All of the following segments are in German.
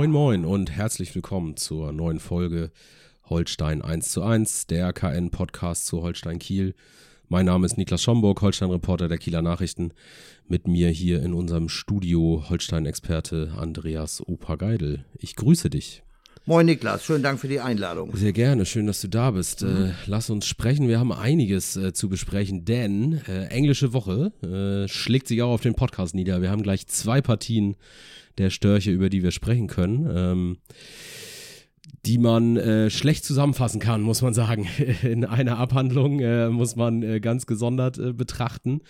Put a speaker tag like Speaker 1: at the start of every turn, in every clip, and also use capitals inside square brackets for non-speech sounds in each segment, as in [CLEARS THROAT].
Speaker 1: Moin Moin und herzlich willkommen zur neuen Folge Holstein 1 zu 1, der KN-Podcast zu Holstein Kiel. Mein Name ist Niklas Schomburg, Holstein-Reporter der Kieler Nachrichten. Mit mir hier in unserem Studio Holstein-Experte Andreas Opa Geidel. Ich grüße dich.
Speaker 2: Moin Niklas, schönen Dank für die Einladung.
Speaker 1: Sehr gerne, schön, dass du da bist. Mhm. Äh, lass uns sprechen, wir haben einiges äh, zu besprechen, denn äh, englische Woche äh, schlägt sich auch auf den Podcast nieder. Wir haben gleich zwei Partien der Störche, über die wir sprechen können. Ähm, die man äh, schlecht zusammenfassen kann, muss man sagen. [LAUGHS] In einer Abhandlung äh, muss man äh, ganz gesondert äh, betrachten.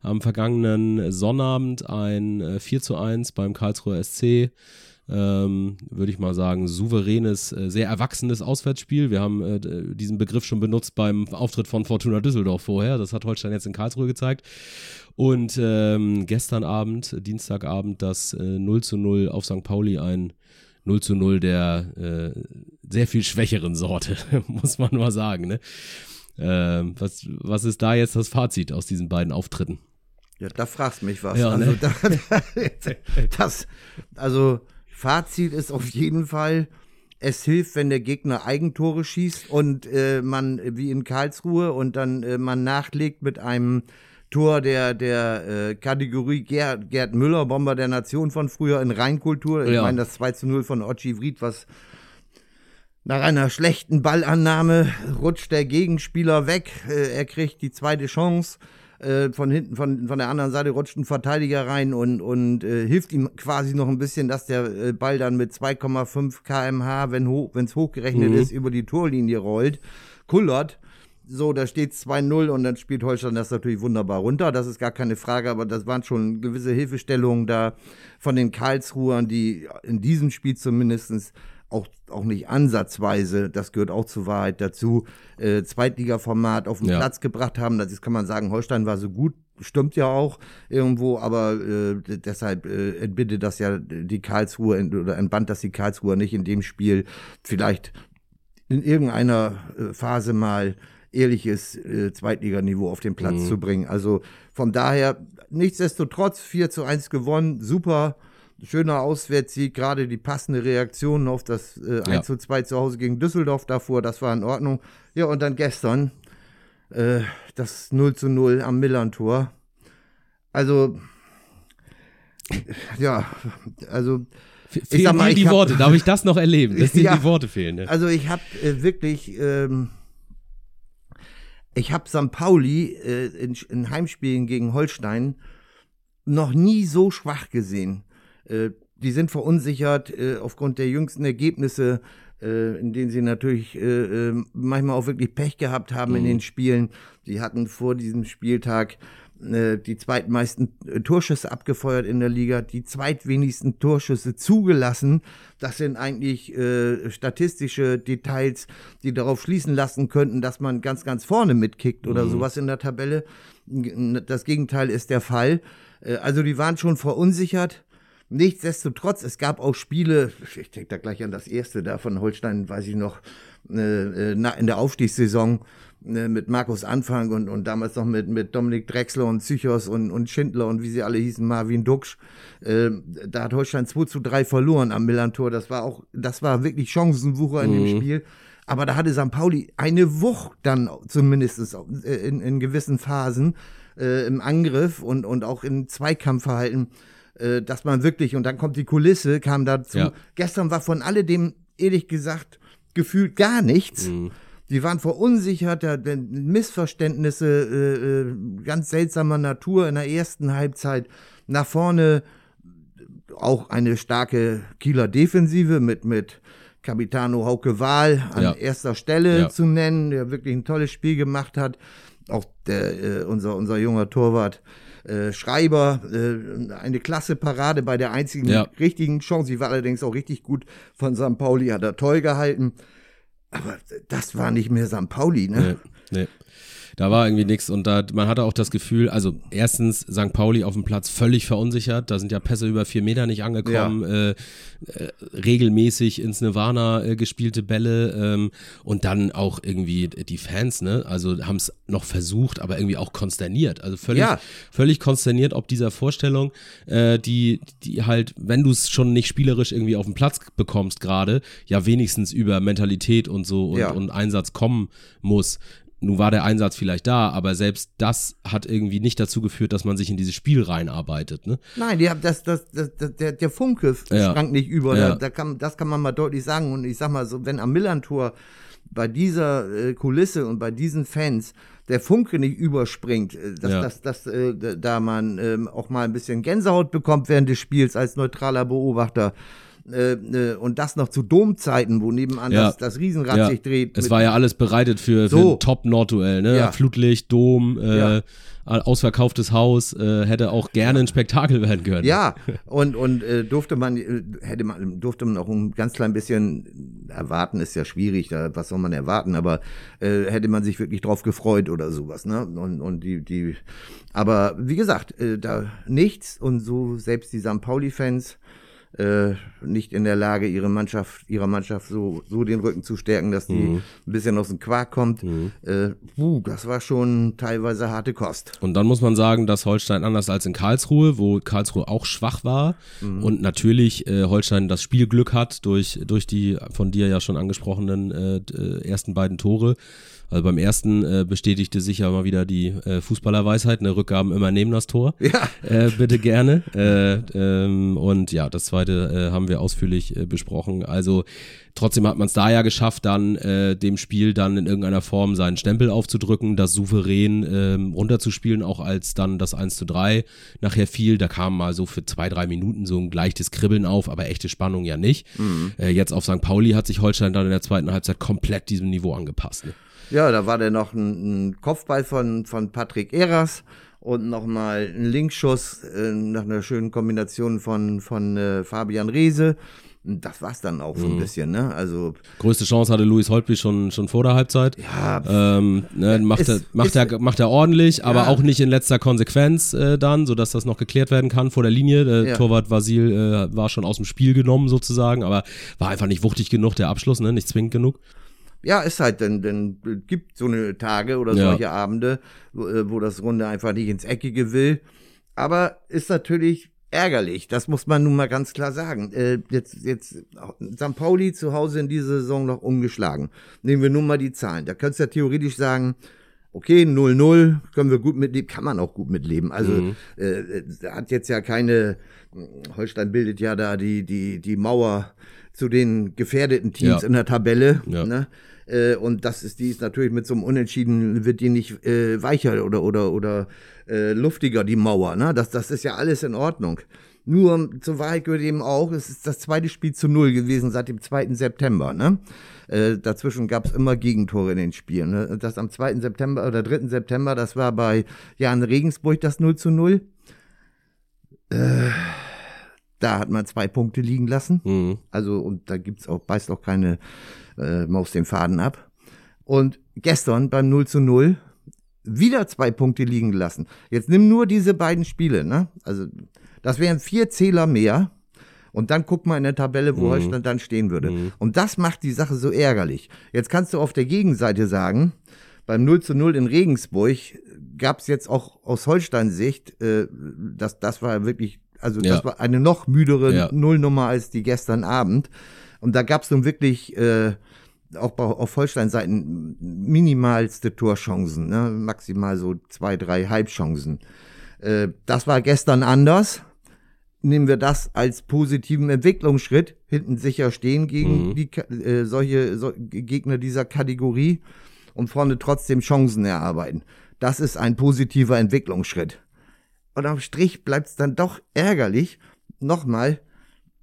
Speaker 1: Am vergangenen Sonnabend ein äh, 4 zu 1 beim Karlsruher SC. Ähm, würde ich mal sagen, souveränes, äh, sehr erwachsenes Auswärtsspiel. Wir haben äh, diesen Begriff schon benutzt beim Auftritt von Fortuna Düsseldorf vorher. Das hat Holstein jetzt in Karlsruhe gezeigt. Und ähm, gestern Abend, Dienstagabend, das äh, 0 zu 0 auf St. Pauli, ein 0 zu 0 der äh, sehr viel schwächeren Sorte, [LAUGHS] muss man mal sagen. Ne? Ähm, was, was ist da jetzt das Fazit aus diesen beiden Auftritten?
Speaker 2: Ja, da fragst mich was. Ja, also, ne? da, [LAUGHS] das, also Fazit ist auf jeden Fall, es hilft, wenn der Gegner Eigentore schießt und äh, man wie in Karlsruhe und dann äh, man nachlegt mit einem Tor der, der äh, Kategorie Gerd, Gerd Müller, Bomber der Nation von früher in Rheinkultur. Ich ja. meine, das 2 zu 0 von Ochi Vried, was nach einer schlechten Ballannahme rutscht der Gegenspieler weg. Äh, er kriegt die zweite Chance. Äh, von hinten, von, von der anderen Seite rutscht ein Verteidiger rein und, und äh, hilft ihm quasi noch ein bisschen, dass der äh, Ball dann mit 2,5 kmh, wenn hoch, es hochgerechnet mhm. ist, über die Torlinie rollt, kullert. So, da steht 2-0 und dann spielt Holstein das natürlich wunderbar runter. Das ist gar keine Frage, aber das waren schon gewisse Hilfestellungen da von den Karlsruhern, die in diesem Spiel zumindest auch, auch nicht ansatzweise, das gehört auch zur Wahrheit dazu, äh, Zweitliga-Format auf den ja. Platz gebracht haben. Das ist, kann man sagen, Holstein war so gut, stimmt ja auch irgendwo, aber äh, deshalb äh, entbindet das ja die Karlsruhe oder entband das die Karlsruhe nicht in dem Spiel vielleicht in irgendeiner äh, Phase mal ehrliches äh, Zweitliganiveau auf den Platz mhm. zu bringen. Also von daher, nichtsdestotrotz 4 zu 1 gewonnen, super. Schöner Auswärtssieg, gerade die passende Reaktion auf das äh, 1 ja. zu 2 zu Hause gegen Düsseldorf davor, das war in Ordnung. Ja, und dann gestern äh, das 0 zu 0 am Millantor. Also, ja, also.
Speaker 1: Fehlen mal, die hab, Worte, darf ich das noch erleben, [LAUGHS] dass dir ja, die Worte fehlen? Ne?
Speaker 2: Also ich habe äh, wirklich, ähm, ich habe St. Pauli äh, in, in, Heimspielen gegen Holstein noch nie so schwach gesehen. Äh, die sind verunsichert äh, aufgrund der jüngsten Ergebnisse, äh, in denen sie natürlich äh, äh, manchmal auch wirklich Pech gehabt haben mhm. in den Spielen. Sie hatten vor diesem Spieltag die zweitmeisten Torschüsse abgefeuert in der Liga, die zweitwenigsten Torschüsse zugelassen. Das sind eigentlich äh, statistische Details, die darauf schließen lassen könnten, dass man ganz, ganz vorne mitkickt oder mhm. sowas in der Tabelle. Das Gegenteil ist der Fall. Also die waren schon verunsichert. Nichtsdestotrotz, es gab auch Spiele, ich denke da gleich an das erste da von Holstein, weiß ich noch, äh, in der Aufstiegssaison, ne, mit Markus Anfang und, und damals noch mit, mit Dominik Drexler und Psychos und, und Schindler und wie sie alle hießen, Marvin Duksch. Äh, da hat Holstein 2 zu 3 verloren am Millantor. Das war auch, das war wirklich Chancenwucher in mhm. dem Spiel. Aber da hatte St. Pauli eine Wucht dann zumindest äh, in, in gewissen Phasen äh, im Angriff und, und auch im Zweikampfverhalten, äh, dass man wirklich, und dann kommt die Kulisse, kam dazu. Ja. Gestern war von alledem ehrlich gesagt gefühlt gar nichts. Mhm. Die waren verunsichert, Missverständnisse äh, äh, ganz seltsamer Natur in der ersten Halbzeit. Nach vorne auch eine starke Kieler Defensive mit, mit Capitano Hauke Wahl an ja. erster Stelle ja. zu nennen, der wirklich ein tolles Spiel gemacht hat. Auch der, äh, unser, unser junger Torwart äh, Schreiber, äh, eine klasse Parade bei der einzigen ja. richtigen Chance. Sie war allerdings auch richtig gut von St. Pauli, hat er toll gehalten. Aber das war nicht mehr St. Pauli, ne? Nee, nee.
Speaker 1: Da war irgendwie nichts und da, man hatte auch das Gefühl, also erstens St. Pauli auf dem Platz völlig verunsichert, da sind ja Pässe über vier Meter nicht angekommen, ja. äh, äh, regelmäßig ins Nirvana äh, gespielte Bälle ähm, und dann auch irgendwie die Fans, ne, also haben es noch versucht, aber irgendwie auch konsterniert, also völlig, ja. völlig konsterniert ob dieser Vorstellung, äh, die, die halt, wenn du es schon nicht spielerisch irgendwie auf den Platz bekommst gerade, ja wenigstens über Mentalität und so und, ja. und Einsatz kommen muss. Nun war der Einsatz vielleicht da, aber selbst das hat irgendwie nicht dazu geführt, dass man sich in dieses Spiel reinarbeitet. Ne?
Speaker 2: Nein, die das, das, das, das, der, der Funke ja. sprang nicht über. Ja. Da, da kann, das kann man mal deutlich sagen. Und ich sag mal so, wenn am Millantor bei dieser äh, Kulisse und bei diesen Fans der Funke nicht überspringt, äh, dass, ja. dass, dass äh, da man äh, auch mal ein bisschen Gänsehaut bekommt während des Spiels als neutraler Beobachter, äh, äh, und das noch zu Domzeiten, wo nebenan ja. das, das Riesenrad ja. sich dreht.
Speaker 1: Es war ja alles bereitet für, so. für ein Top-Nordduell, ne? Ja. Flutlicht, Dom, äh, ausverkauftes Haus, äh, hätte auch gerne ein Spektakel werden können.
Speaker 2: Ja, und, und äh, durfte man, äh, hätte man, durfte man auch ein ganz klein bisschen erwarten, ist ja schwierig, da, was soll man erwarten, aber äh, hätte man sich wirklich drauf gefreut oder sowas, ne? Und, und die, die, aber wie gesagt, äh, da nichts und so selbst die St. Pauli-Fans, äh, nicht in der Lage, ihre Mannschaft, ihrer Mannschaft so, so den Rücken zu stärken, dass die mhm. ein bisschen aus dem Quark kommt. Mhm. Äh, puh, das war schon teilweise harte Kost.
Speaker 1: Und dann muss man sagen, dass Holstein anders als in Karlsruhe, wo Karlsruhe auch schwach war mhm. und natürlich äh, Holstein das Spielglück hat durch, durch die von dir ja schon angesprochenen äh, äh ersten beiden Tore also beim ersten äh, bestätigte sich ja mal wieder die äh, Fußballerweisheit, eine Rückgaben immer neben das Tor. Ja. Äh, bitte gerne. Äh, ähm, und ja, das zweite äh, haben wir ausführlich äh, besprochen. Also trotzdem hat man es da ja geschafft, dann äh, dem Spiel dann in irgendeiner Form seinen Stempel aufzudrücken, das souverän äh, runterzuspielen, auch als dann das 1 zu 3 nachher fiel. Da kam mal so für zwei, drei Minuten so ein leichtes Kribbeln auf, aber echte Spannung ja nicht. Mhm. Äh, jetzt auf St. Pauli hat sich Holstein dann in der zweiten Halbzeit komplett diesem Niveau angepasst. Ne?
Speaker 2: Ja, da war dann noch ein, ein Kopfball von, von Patrick Eras und nochmal ein Linkschuss äh, nach einer schönen Kombination von, von äh, Fabian Reese. Das war's dann auch so ein mhm. bisschen, ne? Also
Speaker 1: größte Chance hatte Luis Holtby schon schon vor der Halbzeit. Ja, ähm, ne, macht ist, er macht ist, er macht er ordentlich, ja. aber auch nicht in letzter Konsequenz äh, dann, so dass das noch geklärt werden kann vor der Linie. Der ja. Torwart Vasil äh, war schon aus dem Spiel genommen sozusagen, aber war einfach nicht wuchtig genug der Abschluss, ne? Nicht zwingend genug
Speaker 2: ja, ist halt, denn, denn gibt so eine Tage oder solche ja. Abende, wo, äh, wo das Runde einfach nicht ins Eckige will. Aber ist natürlich ärgerlich, das muss man nun mal ganz klar sagen. Äh, jetzt, jetzt St. Pauli zu Hause in dieser Saison noch ungeschlagen. Nehmen wir nun mal die Zahlen. Da könntest du ja theoretisch sagen, okay, 0-0, können wir gut mitleben, kann man auch gut mitleben. Also mhm. äh, hat jetzt ja keine, Holstein bildet ja da die, die, die Mauer zu den gefährdeten Teams ja. in der Tabelle. Ja. Ne? Äh, und das ist, die ist natürlich mit so einem Unentschieden, wird die nicht äh, weicher oder, oder, oder äh, luftiger, die Mauer. Ne? Das, das ist ja alles in Ordnung. Nur zur Wahrheit gehört eben auch, es ist das zweite Spiel zu null gewesen seit dem 2. September. Ne? Äh, dazwischen gab es immer Gegentore in den Spielen. Ne? Das am 2. September oder 3. September, das war bei Jan Regensburg das 0 zu 0. Äh, da hat man zwei Punkte liegen lassen. Mhm. Also, und da gibt's auch, beißt auch keine äh, Maus den Faden ab. Und gestern beim 0 zu 0 wieder zwei Punkte liegen gelassen. Jetzt nimm nur diese beiden Spiele, ne? Also, das wären vier Zähler mehr. Und dann guck mal in der Tabelle, wo mhm. Holstein dann stehen würde. Mhm. Und das macht die Sache so ärgerlich. Jetzt kannst du auf der Gegenseite sagen, beim 0 zu 0 in Regensburg gab es jetzt auch aus Holstein-Sicht, äh, das, das war wirklich, also ja. das war eine noch müdere ja. Nullnummer als die gestern Abend. Und da gab es nun wirklich äh, auch auf Holstein-Seiten minimalste Torchancen, ne? maximal so zwei, drei Halbchancen. Äh, das war gestern anders. nehmen wir das als positiven Entwicklungsschritt, hinten sicher stehen gegen mhm. die, äh, solche so, Gegner dieser Kategorie und vorne trotzdem Chancen erarbeiten. Das ist ein positiver Entwicklungsschritt. Und am Strich bleibt es dann doch ärgerlich, nochmal,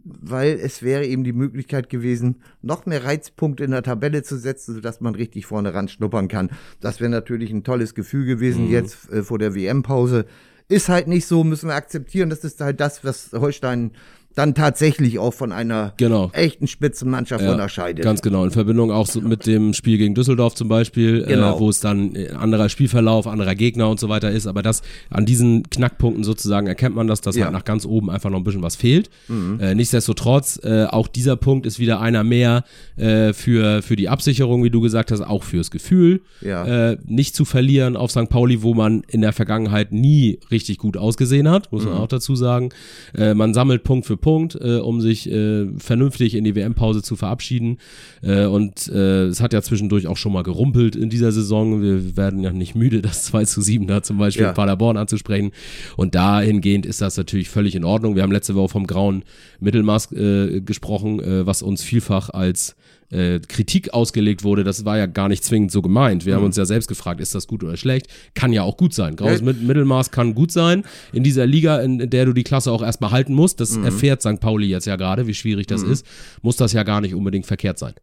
Speaker 2: weil es wäre eben die Möglichkeit gewesen, noch mehr Reizpunkte in der Tabelle zu setzen, sodass man richtig vorne ran schnuppern kann. Das wäre natürlich ein tolles Gefühl gewesen mhm. jetzt äh, vor der WM-Pause. Ist halt nicht so, müssen wir akzeptieren. Das ist halt das, was Holstein dann tatsächlich auch von einer
Speaker 1: genau.
Speaker 2: echten Spitzenmannschaft
Speaker 1: ja,
Speaker 2: unterscheidet.
Speaker 1: Ganz genau. In Verbindung auch so mit dem Spiel gegen Düsseldorf zum Beispiel, äh, genau. äh, wo es dann anderer Spielverlauf, anderer Gegner und so weiter ist. Aber das an diesen Knackpunkten sozusagen erkennt man das, dass ja. halt nach ganz oben einfach noch ein bisschen was fehlt. Mhm. Äh, nichtsdestotrotz, äh, auch dieser Punkt ist wieder einer mehr äh, für, für die Absicherung, wie du gesagt hast, auch fürs Gefühl.
Speaker 2: Ja.
Speaker 1: Äh, nicht zu verlieren auf St. Pauli, wo man in der Vergangenheit nie richtig gut ausgesehen hat, muss man mhm. auch dazu sagen. man sammelt Punkt für Punkt, äh, um sich äh, vernünftig in die WM-Pause zu verabschieden. Äh, und äh, es hat ja zwischendurch auch schon mal gerumpelt in dieser Saison. Wir werden ja nicht müde, [LAUGHS] das 2 zu 7 da zum Beispiel ja. in Paderborn anzusprechen. Und dahingehend ist das natürlich völlig in Ordnung. Wir haben letzte Woche vom grauen Mittelmaß äh, gesprochen, äh, was uns vielfach als äh, Kritik ausgelegt wurde, das war ja gar nicht zwingend so gemeint. Wir mhm. haben uns ja selbst gefragt, ist das gut oder schlecht? Kann ja auch gut sein. Graues ja. Mittelmaß kann gut sein. In dieser Liga, in, in, der du die Klasse auch erstmal halten musst, das mhm. erfährt St. Pauli jetzt ja gerade, wie schwierig das mhm. ist, muss das ja gar nicht unbedingt verkehrt sein.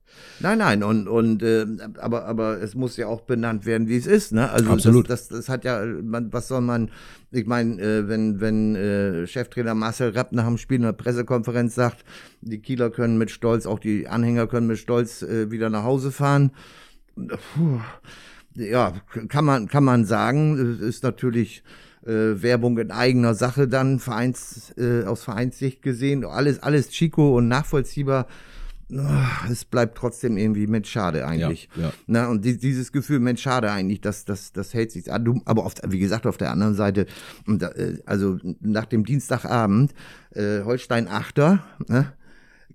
Speaker 2: Nein, nein, und, und äh, aber, aber es muss ja auch benannt werden, wie es ist. Ne?
Speaker 1: Also Absolut.
Speaker 2: Das, das, das hat ja, man, was soll man, ich meine, äh, wenn, wenn äh, Cheftrainer Marcel Rapp nach dem Spiel in der Pressekonferenz sagt, die Kieler können mit Stolz, auch die Anhänger können mit Stolz äh, wieder nach Hause fahren. Puh, ja, kann man, kann man sagen, ist natürlich äh, Werbung in eigener Sache dann Vereins, äh, aus Vereinssicht gesehen. Alles, alles Chico und nachvollziehbar es bleibt trotzdem irgendwie Mensch schade eigentlich.
Speaker 1: Ja, ja.
Speaker 2: Na, und die, dieses Gefühl Mensch schade eigentlich, das, das, das hält sich an. Aber auf, wie gesagt, auf der anderen Seite, äh, also nach dem Dienstagabend, äh, Holstein Achter, ne?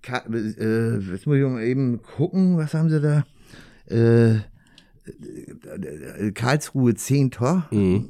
Speaker 2: Äh, jetzt muss ich mal eben gucken, was haben sie da? Äh, Karlsruhe 10 Tor. Mhm.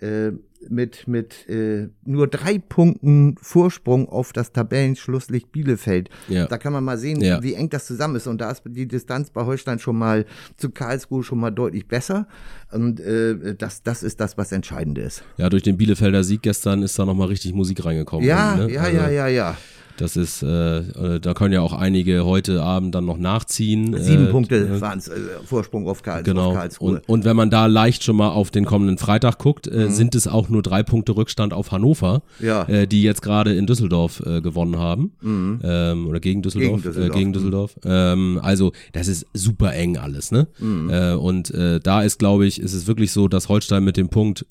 Speaker 2: Äh, mit, mit äh, nur drei Punkten Vorsprung auf das Tabellenschlusslicht Bielefeld.
Speaker 1: Ja.
Speaker 2: Da kann man mal sehen,
Speaker 1: ja.
Speaker 2: wie eng das zusammen ist. Und da ist die Distanz bei Holstein schon mal zu Karlsruhe schon mal deutlich besser. Und äh, das, das ist das, was entscheidend ist.
Speaker 1: Ja, durch den Bielefelder Sieg gestern ist da nochmal richtig Musik reingekommen.
Speaker 2: Ja, ne? ja, also, ja, ja, ja.
Speaker 1: Das ist, äh, äh, da können ja auch einige heute Abend dann noch nachziehen.
Speaker 2: Sieben äh, Punkte äh, waren es, äh, Vorsprung auf, Karls
Speaker 1: genau.
Speaker 2: auf
Speaker 1: Karlsruhe. Und, und wenn man da leicht schon mal auf den kommenden Freitag guckt, äh, mhm. sind es auch nur drei Punkte Rückstand auf Hannover,
Speaker 2: ja.
Speaker 1: äh, die jetzt gerade in Düsseldorf äh, gewonnen haben.
Speaker 2: Mhm.
Speaker 1: Ähm, oder gegen Düsseldorf. Gegen Düsseldorf. Äh, gegen Düsseldorf. Mhm. Ähm, also das ist super eng alles, ne?
Speaker 2: Mhm.
Speaker 1: Äh, und äh, da ist, glaube ich, ist es wirklich so, dass Holstein mit dem Punkt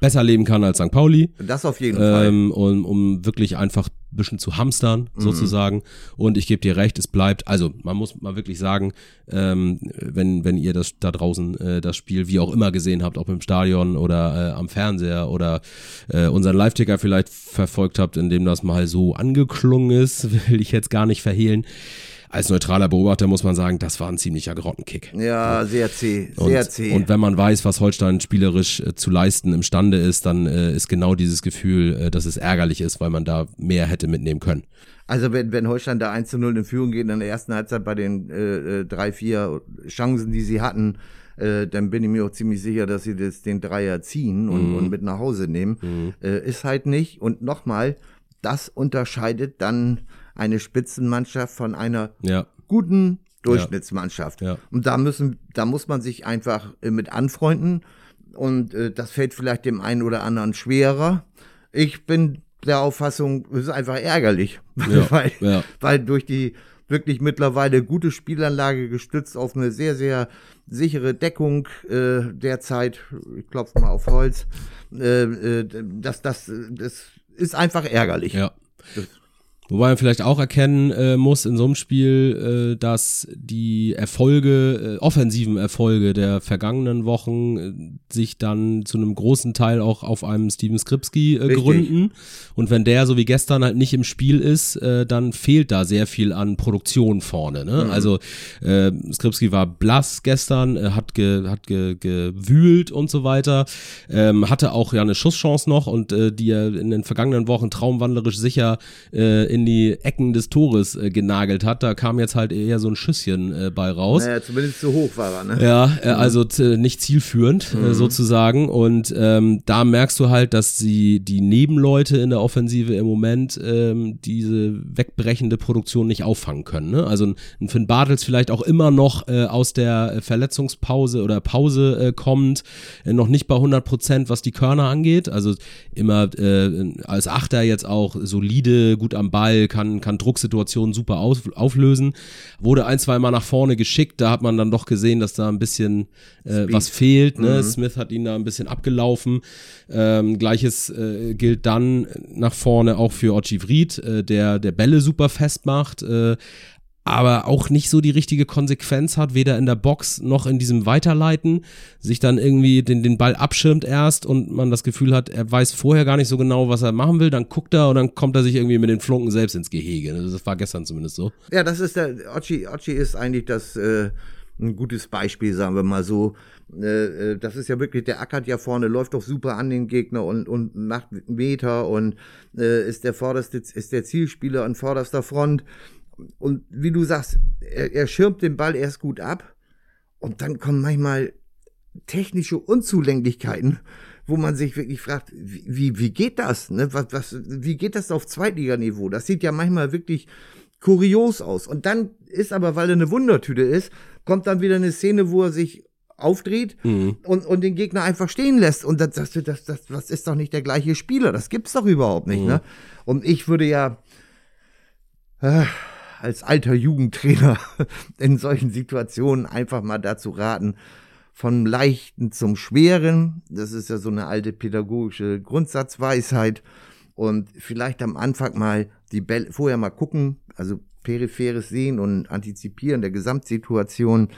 Speaker 1: besser leben kann als St. Pauli.
Speaker 2: Das auf jeden
Speaker 1: ähm, Fall. Um, um wirklich einfach ein bisschen zu hamstern, mhm. sozusagen. Und ich gebe dir recht, es bleibt, also man muss mal wirklich sagen, ähm, wenn, wenn ihr das da draußen äh, das Spiel wie auch immer gesehen habt, ob im Stadion oder äh, am Fernseher oder äh, unseren Live-Ticker vielleicht verfolgt habt, in dem das mal so angeklungen ist, [LAUGHS] will ich jetzt gar nicht verhehlen als neutraler Beobachter muss man sagen, das war ein ziemlicher Grottenkick.
Speaker 2: Ja, sehr zäh, sehr
Speaker 1: und,
Speaker 2: zäh.
Speaker 1: Und wenn man weiß, was Holstein spielerisch äh, zu leisten imstande ist, dann äh, ist genau dieses Gefühl, äh, dass es ärgerlich ist, weil man da mehr hätte mitnehmen können.
Speaker 2: Also wenn, wenn Holstein da 1 zu 0 in Führung geht in der ersten Halbzeit bei den äh, äh, drei, vier Chancen, die sie hatten, äh, dann bin ich mir auch ziemlich sicher, dass sie das, den Dreier ziehen und, mhm. und mit nach Hause nehmen. Mhm. Äh, ist halt nicht. Und nochmal, das unterscheidet dann eine Spitzenmannschaft von einer
Speaker 1: ja.
Speaker 2: guten Durchschnittsmannschaft.
Speaker 1: Ja.
Speaker 2: Und da müssen, da muss man sich einfach äh, mit anfreunden. Und äh, das fällt vielleicht dem einen oder anderen schwerer. Ich bin der Auffassung, es ist einfach ärgerlich, [LAUGHS]
Speaker 1: ja,
Speaker 2: weil,
Speaker 1: ja.
Speaker 2: weil durch die wirklich mittlerweile gute Spielanlage gestützt auf eine sehr, sehr sichere Deckung äh, derzeit, ich klopfe mal auf Holz, äh, äh, das, das, das ist einfach ärgerlich.
Speaker 1: Ja. Wobei man vielleicht auch erkennen äh, muss in so einem Spiel, äh, dass die Erfolge, äh, offensiven Erfolge der vergangenen Wochen äh, sich dann zu einem großen Teil auch auf einem Steven Skripski äh, gründen. Und wenn der so wie gestern halt nicht im Spiel ist, äh, dann fehlt da sehr viel an Produktion vorne. Ne? Mhm. Also äh, Skripski war blass gestern, äh, hat, ge, hat ge, gewühlt und so weiter, ähm, hatte auch ja eine Schusschance noch und äh, die er in den vergangenen Wochen traumwandlerisch sicher äh, in die Ecken des Tores äh, genagelt hat. Da kam jetzt halt eher so ein Schüsschen äh, bei raus.
Speaker 2: Naja, zumindest zu hoch war er, ne?
Speaker 1: Ja, äh, also nicht zielführend äh, mhm. sozusagen. Und ähm, da merkst du halt, dass sie die Nebenleute in der Offensive im Moment ähm, diese wegbrechende Produktion nicht auffangen können. Ne? Also ein Finn Bartels vielleicht auch immer noch äh, aus der Verletzungspause oder Pause äh, kommt, äh, noch nicht bei 100 Prozent, was die Körner angeht. Also immer äh, als Achter jetzt auch solide, gut am Ball Ball, kann, kann Drucksituationen super auf, auflösen. Wurde ein, zwei Mal nach vorne geschickt, da hat man dann doch gesehen, dass da ein bisschen äh, was fehlt. Ne? Mhm. Smith hat ihn da ein bisschen abgelaufen. Ähm, Gleiches äh, gilt dann nach vorne auch für Ochi Vried, äh, der, der Bälle super festmacht. Äh, aber auch nicht so die richtige Konsequenz hat, weder in der Box noch in diesem Weiterleiten, sich dann irgendwie den, den Ball abschirmt erst und man das Gefühl hat, er weiß vorher gar nicht so genau, was er machen will, dann guckt er und dann kommt er sich irgendwie mit den Flunken selbst ins Gehege. Das war gestern zumindest so.
Speaker 2: Ja, das ist der, Ochi, Ochi ist eigentlich das, äh, ein gutes Beispiel, sagen wir mal so. Äh, äh, das ist ja wirklich, der ackert ja vorne, läuft doch super an den Gegner und, und macht Meter und äh, ist der vorderste, ist der Zielspieler an vorderster Front und wie du sagst, er, er schirmt den Ball erst gut ab und dann kommen manchmal technische Unzulänglichkeiten, wo man sich wirklich fragt, wie, wie geht das? Ne? Was, was, wie geht das auf Zweitliganiveau? Das sieht ja manchmal wirklich kurios aus. Und dann ist aber, weil er eine Wundertüte ist, kommt dann wieder eine Szene, wo er sich aufdreht mhm. und, und den Gegner einfach stehen lässt. Und dann sagst du, das, das, das ist doch nicht der gleiche Spieler. Das gibt's doch überhaupt nicht. Mhm. Ne? Und ich würde ja. Äh, als alter Jugendtrainer [LAUGHS] in solchen Situationen einfach mal dazu raten, vom Leichten zum Schweren. Das ist ja so eine alte pädagogische Grundsatzweisheit. Und vielleicht am Anfang mal die Bälle, vorher mal gucken, also peripheres Sehen und Antizipieren der Gesamtsituation,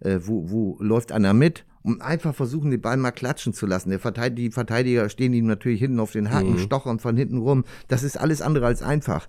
Speaker 2: äh, wo, wo läuft einer mit und einfach versuchen, den Ball mal klatschen zu lassen. Der Verteidiger, die Verteidiger stehen ihm natürlich hinten auf den Haken, mhm. stochern von hinten rum. Das ist alles andere als einfach.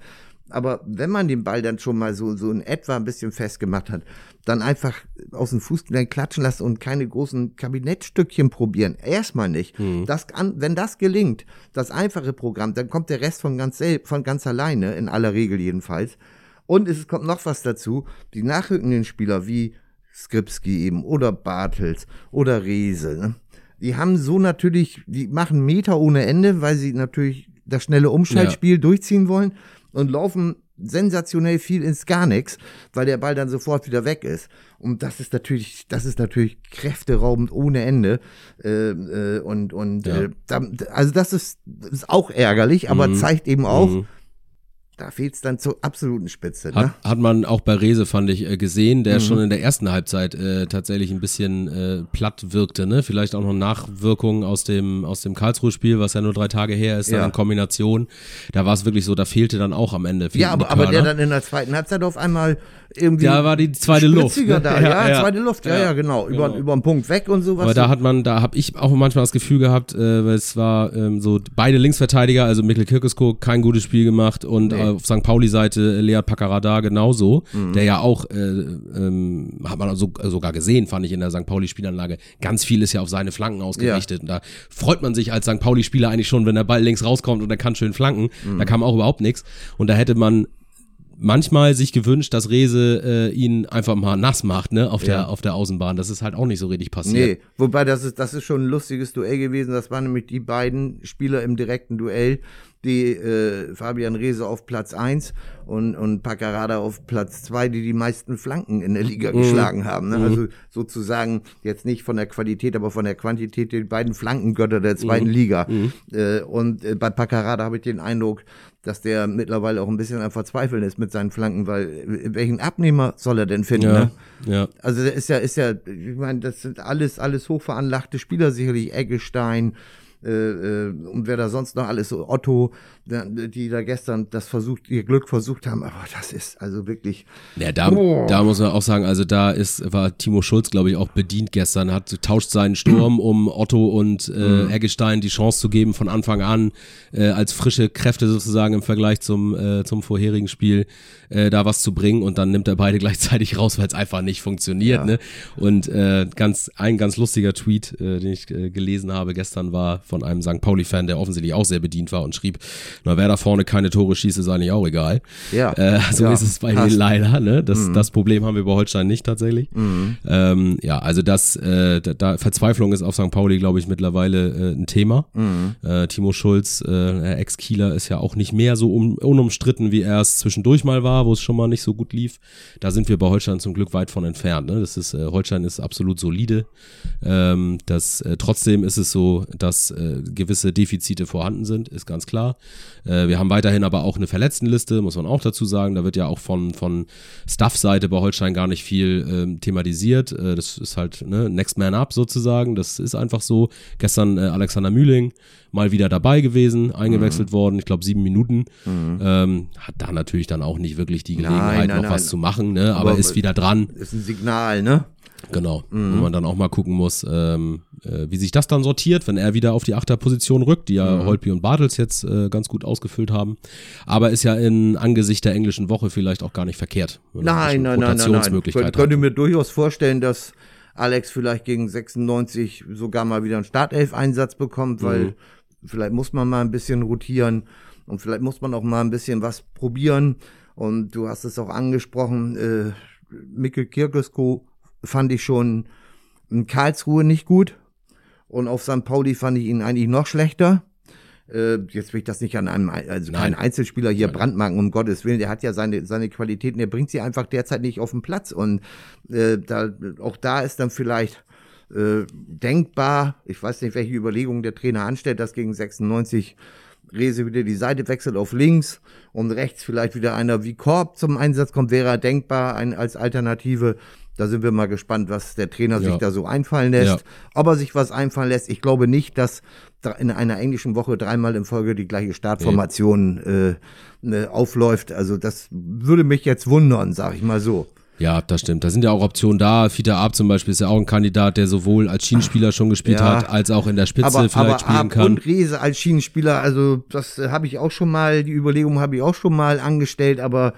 Speaker 2: Aber wenn man den Ball dann schon mal so, so in etwa ein bisschen festgemacht hat, dann einfach aus dem Fuß klatschen lassen und keine großen Kabinettstückchen probieren. Erstmal nicht. Mhm. Das, wenn das gelingt, das einfache Programm, dann kommt der Rest von ganz, von ganz alleine, in aller Regel jedenfalls. Und es kommt noch was dazu, die nachrückenden Spieler wie Skripski eben oder Bartels oder Rese, ne? die haben so natürlich, die machen Meter ohne Ende, weil sie natürlich das schnelle Umschaltspiel ja. durchziehen wollen und laufen sensationell viel ins gar nichts, weil der Ball dann sofort wieder weg ist. Und das ist natürlich, das ist natürlich kräfteraubend ohne Ende. Äh, äh, und und ja. äh, also das ist, ist auch ärgerlich, aber mhm. zeigt eben auch, mhm da fehlt es dann zur absoluten Spitze.
Speaker 1: Ne? Hat, hat man auch bei Rese, fand ich, äh, gesehen, der mhm. schon in der ersten Halbzeit äh, tatsächlich ein bisschen äh, platt wirkte. Ne? Vielleicht auch noch Nachwirkungen aus dem, aus dem Karlsruhe-Spiel, was ja nur drei Tage her ist, ja. dann in Kombination. Da war es wirklich so, da fehlte dann auch am Ende.
Speaker 2: Ja, aber, aber der dann in der zweiten Halbzeit auf einmal irgendwie.
Speaker 1: Ja, war die zweite Luft.
Speaker 2: Ne? Da. Ja, ja, ja, zweite Luft, ja, ja, genau. Über, genau. über einen Punkt weg und sowas.
Speaker 1: Aber da hat man, da habe ich auch manchmal das Gefühl gehabt, äh, weil es war ähm, so beide Linksverteidiger, also Mikkel Kirkesko, kein gutes Spiel gemacht und nee. auf St. Pauli-Seite Lea Paccarada genauso, mhm. der ja auch, äh, ähm, hat man so, sogar gesehen, fand ich in der St. Pauli-Spielanlage, ganz viel ist ja auf seine Flanken ausgerichtet. Und da freut man sich als St. Pauli-Spieler eigentlich schon, wenn der Ball links rauskommt und er kann schön flanken. Mhm. Da kam auch überhaupt nichts. Und da hätte man manchmal sich gewünscht, dass Rese äh, ihn einfach mal nass macht, ne, auf ja. der auf der Außenbahn. Das ist halt auch nicht so richtig passiert. Nee,
Speaker 2: wobei das ist das ist schon ein lustiges Duell gewesen. Das waren nämlich die beiden Spieler im direkten Duell, die äh, Fabian Rehse auf Platz eins und, und Paccarada auf Platz zwei, die die meisten Flanken in der Liga mhm. geschlagen haben. Ne? Mhm. Also sozusagen jetzt nicht von der Qualität, aber von der Quantität die beiden Flankengötter der zweiten mhm. Liga. Mhm. Äh, und äh, bei Paccarada habe ich den Eindruck, dass der mittlerweile auch ein bisschen am Verzweifeln ist mit seinen Flanken, weil äh, welchen Abnehmer soll er denn finden? Ja, ne? ja. Also der ist ja, ist ja, ich meine, das sind alles, alles hochveranlagte Spieler, sicherlich Eggestein, äh, äh, und wer da sonst noch alles so, Otto, die da gestern das versucht, ihr Glück versucht haben, aber das ist also wirklich.
Speaker 1: Ja, da, oh. da muss man auch sagen, also da ist, war Timo Schulz, glaube ich, auch bedient gestern, hat tauscht seinen Sturm, [CLEARS THROAT] um Otto und äh, mhm. Eggestein die Chance zu geben, von Anfang an äh, als frische Kräfte sozusagen im Vergleich zum, äh, zum vorherigen Spiel äh, da was zu bringen und dann nimmt er beide [LAUGHS] gleichzeitig raus, weil es einfach nicht funktioniert. Ja. Ne? Und äh, ganz ein ganz lustiger Tweet, äh, den ich äh, gelesen habe gestern, war von einem St. Pauli-Fan, der offensichtlich auch sehr bedient war und schrieb, na, wer da vorne keine Tore schießt, ist eigentlich auch egal. Ja. Äh, so ja. ist es bei mir leider. Ne? Das, mhm. das Problem haben wir bei Holstein nicht tatsächlich. Mhm. Ähm, ja, also das, äh, da, da, Verzweiflung ist auf St. Pauli, glaube ich, mittlerweile äh, ein Thema. Mhm. Äh, Timo Schulz, äh, Ex-Kieler, ist ja auch nicht mehr so un unumstritten, wie er es zwischendurch mal war, wo es schon mal nicht so gut lief. Da sind wir bei Holstein zum Glück weit von entfernt. Ne? Das ist, äh, Holstein ist absolut solide. Ähm, das, äh, trotzdem ist es so, dass äh, gewisse Defizite vorhanden sind, ist ganz klar. Äh, wir haben weiterhin aber auch eine Verletztenliste, muss man auch dazu sagen. Da wird ja auch von, von Staff-Seite bei Holstein gar nicht viel ähm, thematisiert. Äh, das ist halt ne, Next Man Up sozusagen. Das ist einfach so. Gestern äh, Alexander Mühling mal wieder dabei gewesen, eingewechselt mhm. worden, ich glaube sieben Minuten. Mhm. Ähm, hat da natürlich dann auch nicht wirklich die Gelegenheit, nein, nein, noch nein. was zu machen, ne? aber, aber ist wieder dran.
Speaker 2: Ist ein Signal, ne?
Speaker 1: Genau, mhm. wo man dann auch mal gucken muss, ähm, äh, wie sich das dann sortiert, wenn er wieder auf die Achterposition rückt, die ja mhm. Holpi und Bartels jetzt äh, ganz gut ausgefüllt haben. Aber ist ja in Angesicht der englischen Woche vielleicht auch gar nicht verkehrt.
Speaker 2: Nein, nein, nein, nein, nein. Ich könnte mir durchaus vorstellen, dass Alex vielleicht gegen 96 sogar mal wieder einen Startelf-Einsatz bekommt, weil mhm. vielleicht muss man mal ein bisschen rotieren und vielleicht muss man auch mal ein bisschen was probieren. Und du hast es auch angesprochen, äh, Mikkel Kirkesko fand ich schon in Karlsruhe nicht gut. Und auf St. Pauli fand ich ihn eigentlich noch schlechter. Äh, jetzt will ich das nicht an einem, also Nein. kein Einzelspieler hier Nein. brandmarken, um Gottes Willen. Der hat ja seine, seine Qualitäten, der bringt sie einfach derzeit nicht auf den Platz. Und äh, da, auch da ist dann vielleicht äh, denkbar, ich weiß nicht, welche Überlegungen der Trainer anstellt, dass gegen 96 Rese wieder die Seite wechselt auf links und rechts vielleicht wieder einer wie Korb zum Einsatz kommt, wäre denkbar ein, als Alternative. Da sind wir mal gespannt, was der Trainer ja. sich da so einfallen lässt. Ja. Ob er sich was einfallen lässt. Ich glaube nicht, dass in einer englischen Woche dreimal in Folge die gleiche Startformation äh, aufläuft. Also das würde mich jetzt wundern, sag ich mal so.
Speaker 1: Ja, das stimmt. Da sind ja auch Optionen da. Fiete Ab zum Beispiel ist ja auch ein Kandidat, der sowohl als Schienenspieler schon gespielt ja, hat, als auch in der Spitze aber, vielleicht aber spielen Ab kann.
Speaker 2: Und Riese als Schienenspieler, also das äh, habe ich auch schon mal, die Überlegung habe ich auch schon mal angestellt, aber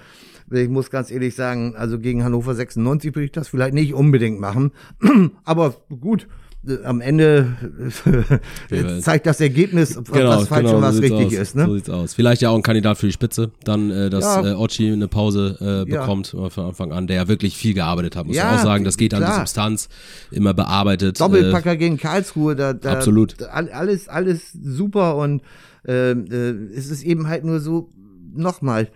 Speaker 2: ich muss ganz ehrlich sagen, also gegen Hannover 96 würde ich das vielleicht nicht unbedingt machen. [CLEARS THROAT] Aber gut, äh, am Ende äh, [LAUGHS] zeigt das Ergebnis, genau, was falsch genau, und was so richtig aus. ist. Ne?
Speaker 1: So sieht's aus. Vielleicht ja auch ein Kandidat für die Spitze, dann, äh, dass ja. äh, Ochi eine Pause äh, bekommt ja. von Anfang an, der ja wirklich viel gearbeitet hat, muss ja, man auch sagen. Das geht klar. an die Substanz, immer bearbeitet.
Speaker 2: Doppelpacker äh, gegen Karlsruhe, da, da
Speaker 1: absolut.
Speaker 2: Da, alles, alles super und äh, äh, es ist eben halt nur so, nochmal,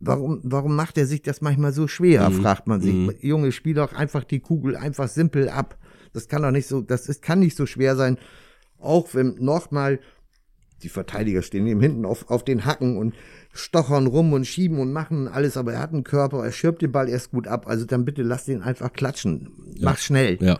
Speaker 2: Warum, warum macht er sich das manchmal so schwer, mhm. fragt man sich. Mhm. Junge, spiel doch einfach die Kugel einfach simpel ab. Das kann doch nicht so, das ist, kann nicht so schwer sein. Auch wenn nochmal die Verteidiger stehen ihm hinten auf, auf den Hacken und stochern rum und schieben und machen alles, aber er hat einen Körper, er schirbt den Ball erst gut ab. Also dann bitte lass den einfach klatschen. Ja. Mach schnell.
Speaker 1: Ja.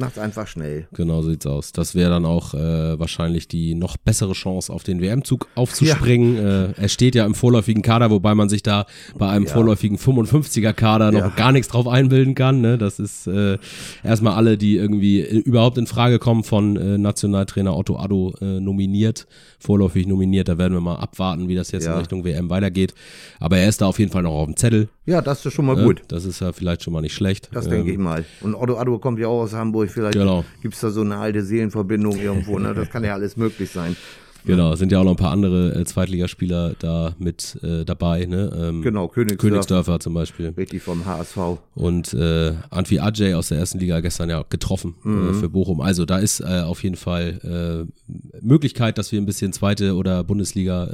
Speaker 2: Macht's einfach schnell.
Speaker 1: Genau sieht's aus. Das wäre dann auch äh, wahrscheinlich die noch bessere Chance, auf den WM-Zug aufzuspringen. Ja. Äh, er steht ja im vorläufigen Kader, wobei man sich da bei einem ja. vorläufigen 55er-Kader noch ja. gar nichts drauf einbilden kann. Ne? Das ist äh, erstmal alle, die irgendwie überhaupt in Frage kommen von äh, Nationaltrainer Otto Addo äh, nominiert, vorläufig nominiert. Da werden wir mal abwarten, wie das jetzt in Richtung WM weitergeht. Aber er ist da auf jeden Fall noch auf dem Zettel.
Speaker 2: Ja, das ist schon mal gut.
Speaker 1: Das ist ja vielleicht schon mal nicht schlecht.
Speaker 2: Das ähm, denke ich mal. Und Otto Addo kommt ja auch aus Hamburg vielleicht genau. gibt es da so eine alte Seelenverbindung irgendwo. Ne? Das kann ja alles möglich sein. [LAUGHS]
Speaker 1: Genau, sind ja auch noch ein paar andere äh, Zweitligaspieler da mit äh, dabei. Ne?
Speaker 2: Ähm, genau, Königsdörfer.
Speaker 1: Königsdörfer zum Beispiel.
Speaker 2: Richtig vom HSV.
Speaker 1: Und äh, Antwi Ajay aus der ersten Liga gestern ja getroffen äh, mhm. äh, für Bochum. Also da ist äh, auf jeden Fall äh, Möglichkeit, dass wir ein bisschen zweite oder Bundesliga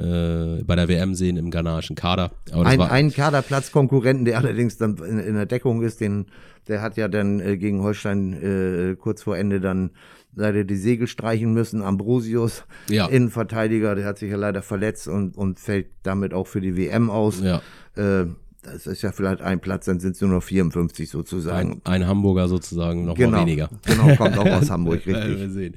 Speaker 1: äh, äh, bei der WM sehen im ghanaischen Kader.
Speaker 2: Ein, ein Kaderplatzkonkurrenten, der allerdings dann in, in, der Deckung ist, den, der hat ja dann äh, gegen Holstein äh, kurz vor Ende dann leider die Segel streichen müssen. Ambrosius, ja. Innenverteidiger, der hat sich ja leider verletzt und, und fällt damit auch für die WM aus.
Speaker 1: Ja.
Speaker 2: Äh, das ist ja vielleicht ein Platz, dann sind es nur noch 54 sozusagen.
Speaker 1: Ein, ein Hamburger sozusagen, noch
Speaker 2: genau,
Speaker 1: mal weniger.
Speaker 2: Genau, kommt auch aus Hamburg, [LAUGHS] richtig.
Speaker 1: Wir sehen.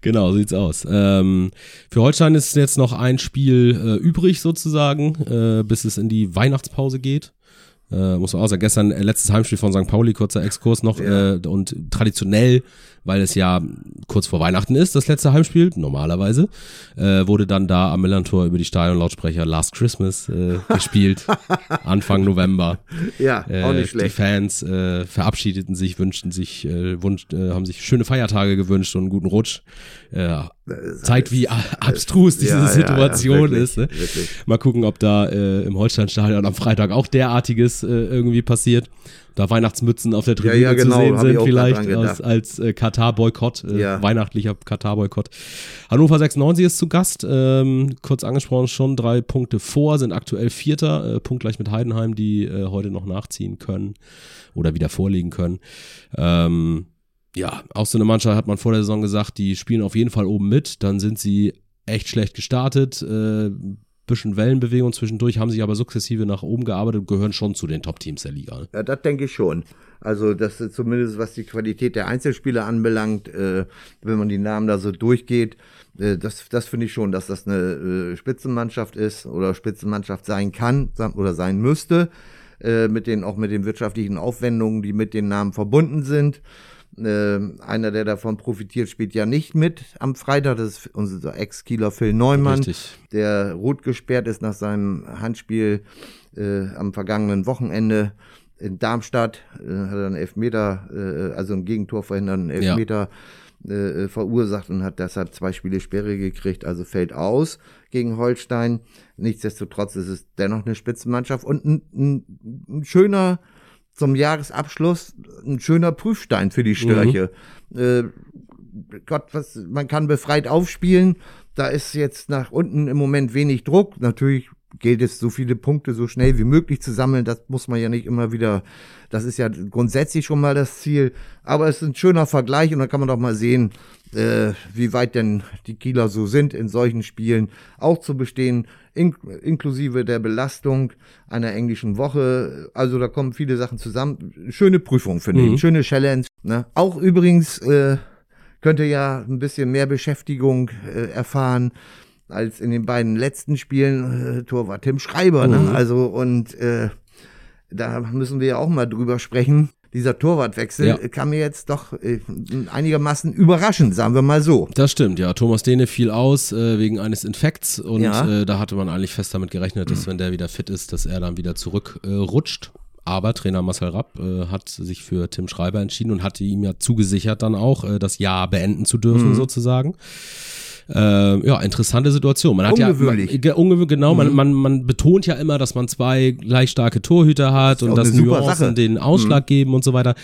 Speaker 1: Genau, sieht's aus. Ähm, für Holstein ist jetzt noch ein Spiel äh, übrig sozusagen, äh, bis es in die Weihnachtspause geht. Äh, muss man auch sagen, gestern äh, letztes Heimspiel von St. Pauli, kurzer Exkurs noch. Ja. Äh, und traditionell, weil es ja kurz vor Weihnachten ist, das letzte Heimspiel, normalerweise, äh, wurde dann da am Millantor über die Stadionlautsprecher Last Christmas äh, [LAUGHS] gespielt, Anfang November.
Speaker 2: Ja, auch nicht
Speaker 1: äh,
Speaker 2: schlecht.
Speaker 1: Die Fans äh, verabschiedeten sich, wünschten sich, äh, wunsch, äh, haben sich schöne Feiertage gewünscht und einen guten Rutsch. Äh, zeigt, wie abstrus diese
Speaker 2: ja,
Speaker 1: Situation
Speaker 2: ja, wirklich,
Speaker 1: ist. Ne? Mal gucken, ob da äh, im Holsteinstadion am Freitag auch derartiges äh, irgendwie passiert. Da Weihnachtsmützen auf der Tribüne
Speaker 2: ja, genau,
Speaker 1: zu sehen sind, vielleicht als, als äh, Katar-Boykott, äh,
Speaker 2: Ja.
Speaker 1: weihnachtlicher Katar-Boykott. Hannover 96 ist zu Gast, ähm, kurz angesprochen schon, drei Punkte vor, sind aktuell Vierter, äh, punktgleich mit Heidenheim, die äh, heute noch nachziehen können oder wieder vorlegen können. Ähm, ja, auch so eine Mannschaft hat man vor der Saison gesagt, die spielen auf jeden Fall oben mit. Dann sind sie echt schlecht gestartet, äh, bisschen Wellenbewegung zwischendurch, haben sich aber sukzessive nach oben gearbeitet und gehören schon zu den Top-Teams der Liga.
Speaker 2: Ja, das denke ich schon. Also das ist zumindest was die Qualität der Einzelspieler anbelangt, äh, wenn man die Namen da so durchgeht, äh, das, das finde ich schon, dass das eine äh, Spitzenmannschaft ist oder Spitzenmannschaft sein kann oder sein müsste, äh, mit den auch mit den wirtschaftlichen Aufwendungen, die mit den Namen verbunden sind. Äh, einer, der davon profitiert, spielt ja nicht mit am Freitag. Das ist unser Ex-Kieler Phil Neumann
Speaker 1: Richtig.
Speaker 2: der rot gesperrt ist nach seinem Handspiel äh, am vergangenen Wochenende in Darmstadt, äh, hat er einen Elfmeter, äh, also ein Gegentor verhindert, einen
Speaker 1: Ja.
Speaker 2: Elfmeter äh, verursacht und hat deshalb zwei Spiele Sperre gekriegt, also fällt aus gegen Holstein. Nichtsdestotrotz ist es dennoch eine Spitzenmannschaft und ein, ein, ein schöner zum Jahresabschluss ein schöner Prüfstein für die Störche. Äh, Gott, was, man kann befreit aufspielen. Da ist jetzt nach unten im Moment wenig Druck. Natürlich gilt es, so viele Punkte so schnell wie möglich zu sammeln. Das muss man ja nicht immer wieder, das ist ja grundsätzlich schon mal das Ziel. Aber es ist ein schöner Vergleich und da kann man doch mal sehen, äh, wie weit denn die Kieler so sind, in solchen Spielen auch zu bestehen, in, inklusive der Belastung einer englischen Woche. Also da kommen viele Sachen zusammen. Schöne Prüfung, finde
Speaker 1: Mhm.
Speaker 2: ich. Schöne Challenge. Ne? Auch übrigens äh, könnte ja ein bisschen mehr Beschäftigung äh, erfahren als in den beiden letzten Spielen. Äh, Torwart Tim Schreiber. Ne?
Speaker 1: Mhm.
Speaker 2: Also und äh, da müssen wir ja auch mal drüber sprechen. Dieser Torwartwechsel
Speaker 1: Ja.
Speaker 2: kam mir jetzt doch äh, einigermaßen überraschend, sagen wir mal so.
Speaker 1: Das stimmt, ja. Thomas Dehne fiel aus äh, wegen eines Infekts und
Speaker 2: Ja.
Speaker 1: äh, da hatte man eigentlich fest damit gerechnet, dass wenn der wieder fit ist, dass er dann wieder zurückrutscht. Äh. Aber Trainer Marcel Rapp äh, hat sich für Tim Schreiber entschieden und hatte ihm ja zugesichert dann auch, äh, das Jahr beenden zu dürfen sozusagen. Äh, ja, interessante Situation. Man hat
Speaker 2: Ungewöhnlich.
Speaker 1: ja ge- ungewöhnlich, genau. Man, man, man betont ja immer, dass man zwei gleich starke Torhüter hat
Speaker 2: ja
Speaker 1: und dass Nuancen
Speaker 2: Sache. Mhm.
Speaker 1: den Ausschlag geben und so weiter.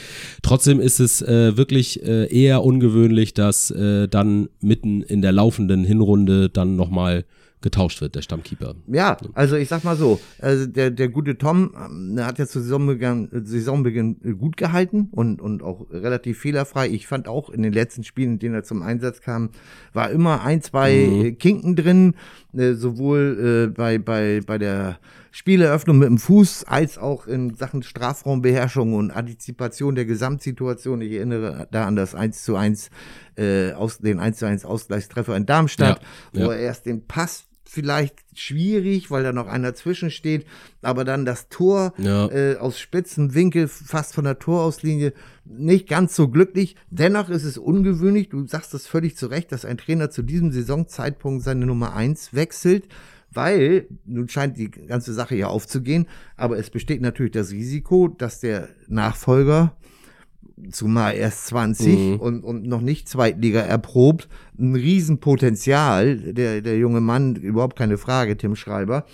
Speaker 1: Trotzdem ist es äh, wirklich äh, eher ungewöhnlich, dass äh, dann mitten in der laufenden Hinrunde dann nochmal getauscht wird, der Stammkeeper.
Speaker 2: Ja, also ich sag mal so, also der, der gute Tom ähm, der hat ja zu Saisonbeginn, Saisonbeginn äh, gut gehalten und, und auch relativ fehlerfrei. Ich fand auch in den letzten Spielen, in denen er zum Einsatz kam, war immer ein, zwei
Speaker 1: Mhm.
Speaker 2: äh, Kinken drin, äh, sowohl äh, bei, bei, bei der Spieleröffnung mit dem Fuß als auch in Sachen Strafraumbeherrschung und Antizipation der Gesamtsituation. Ich erinnere da an das 1 zu 1, äh, aus, den 1 zu 1 Ausgleichstreffer in Darmstadt,
Speaker 1: Ja,
Speaker 2: wo
Speaker 1: ja.
Speaker 2: er erst den Pass vielleicht schwierig, weil da noch einer zwischensteht, aber dann das Tor
Speaker 1: Ja.
Speaker 2: äh, aus spitzen Winkel, fast von der Torauslinie, nicht ganz so glücklich. Dennoch ist es ungewöhnlich, du sagst das völlig zu Recht, dass ein Trainer zu diesem Saisonzeitpunkt seine Nummer eins wechselt, weil nun scheint die ganze Sache ja aufzugehen, aber es besteht natürlich das Risiko, dass der Nachfolger zumal erst 20
Speaker 1: Mhm.
Speaker 2: und, und noch nicht Zweitliga erprobt, ein Riesenpotenzial, der, der junge Mann, überhaupt keine Frage, Tim Schreiber,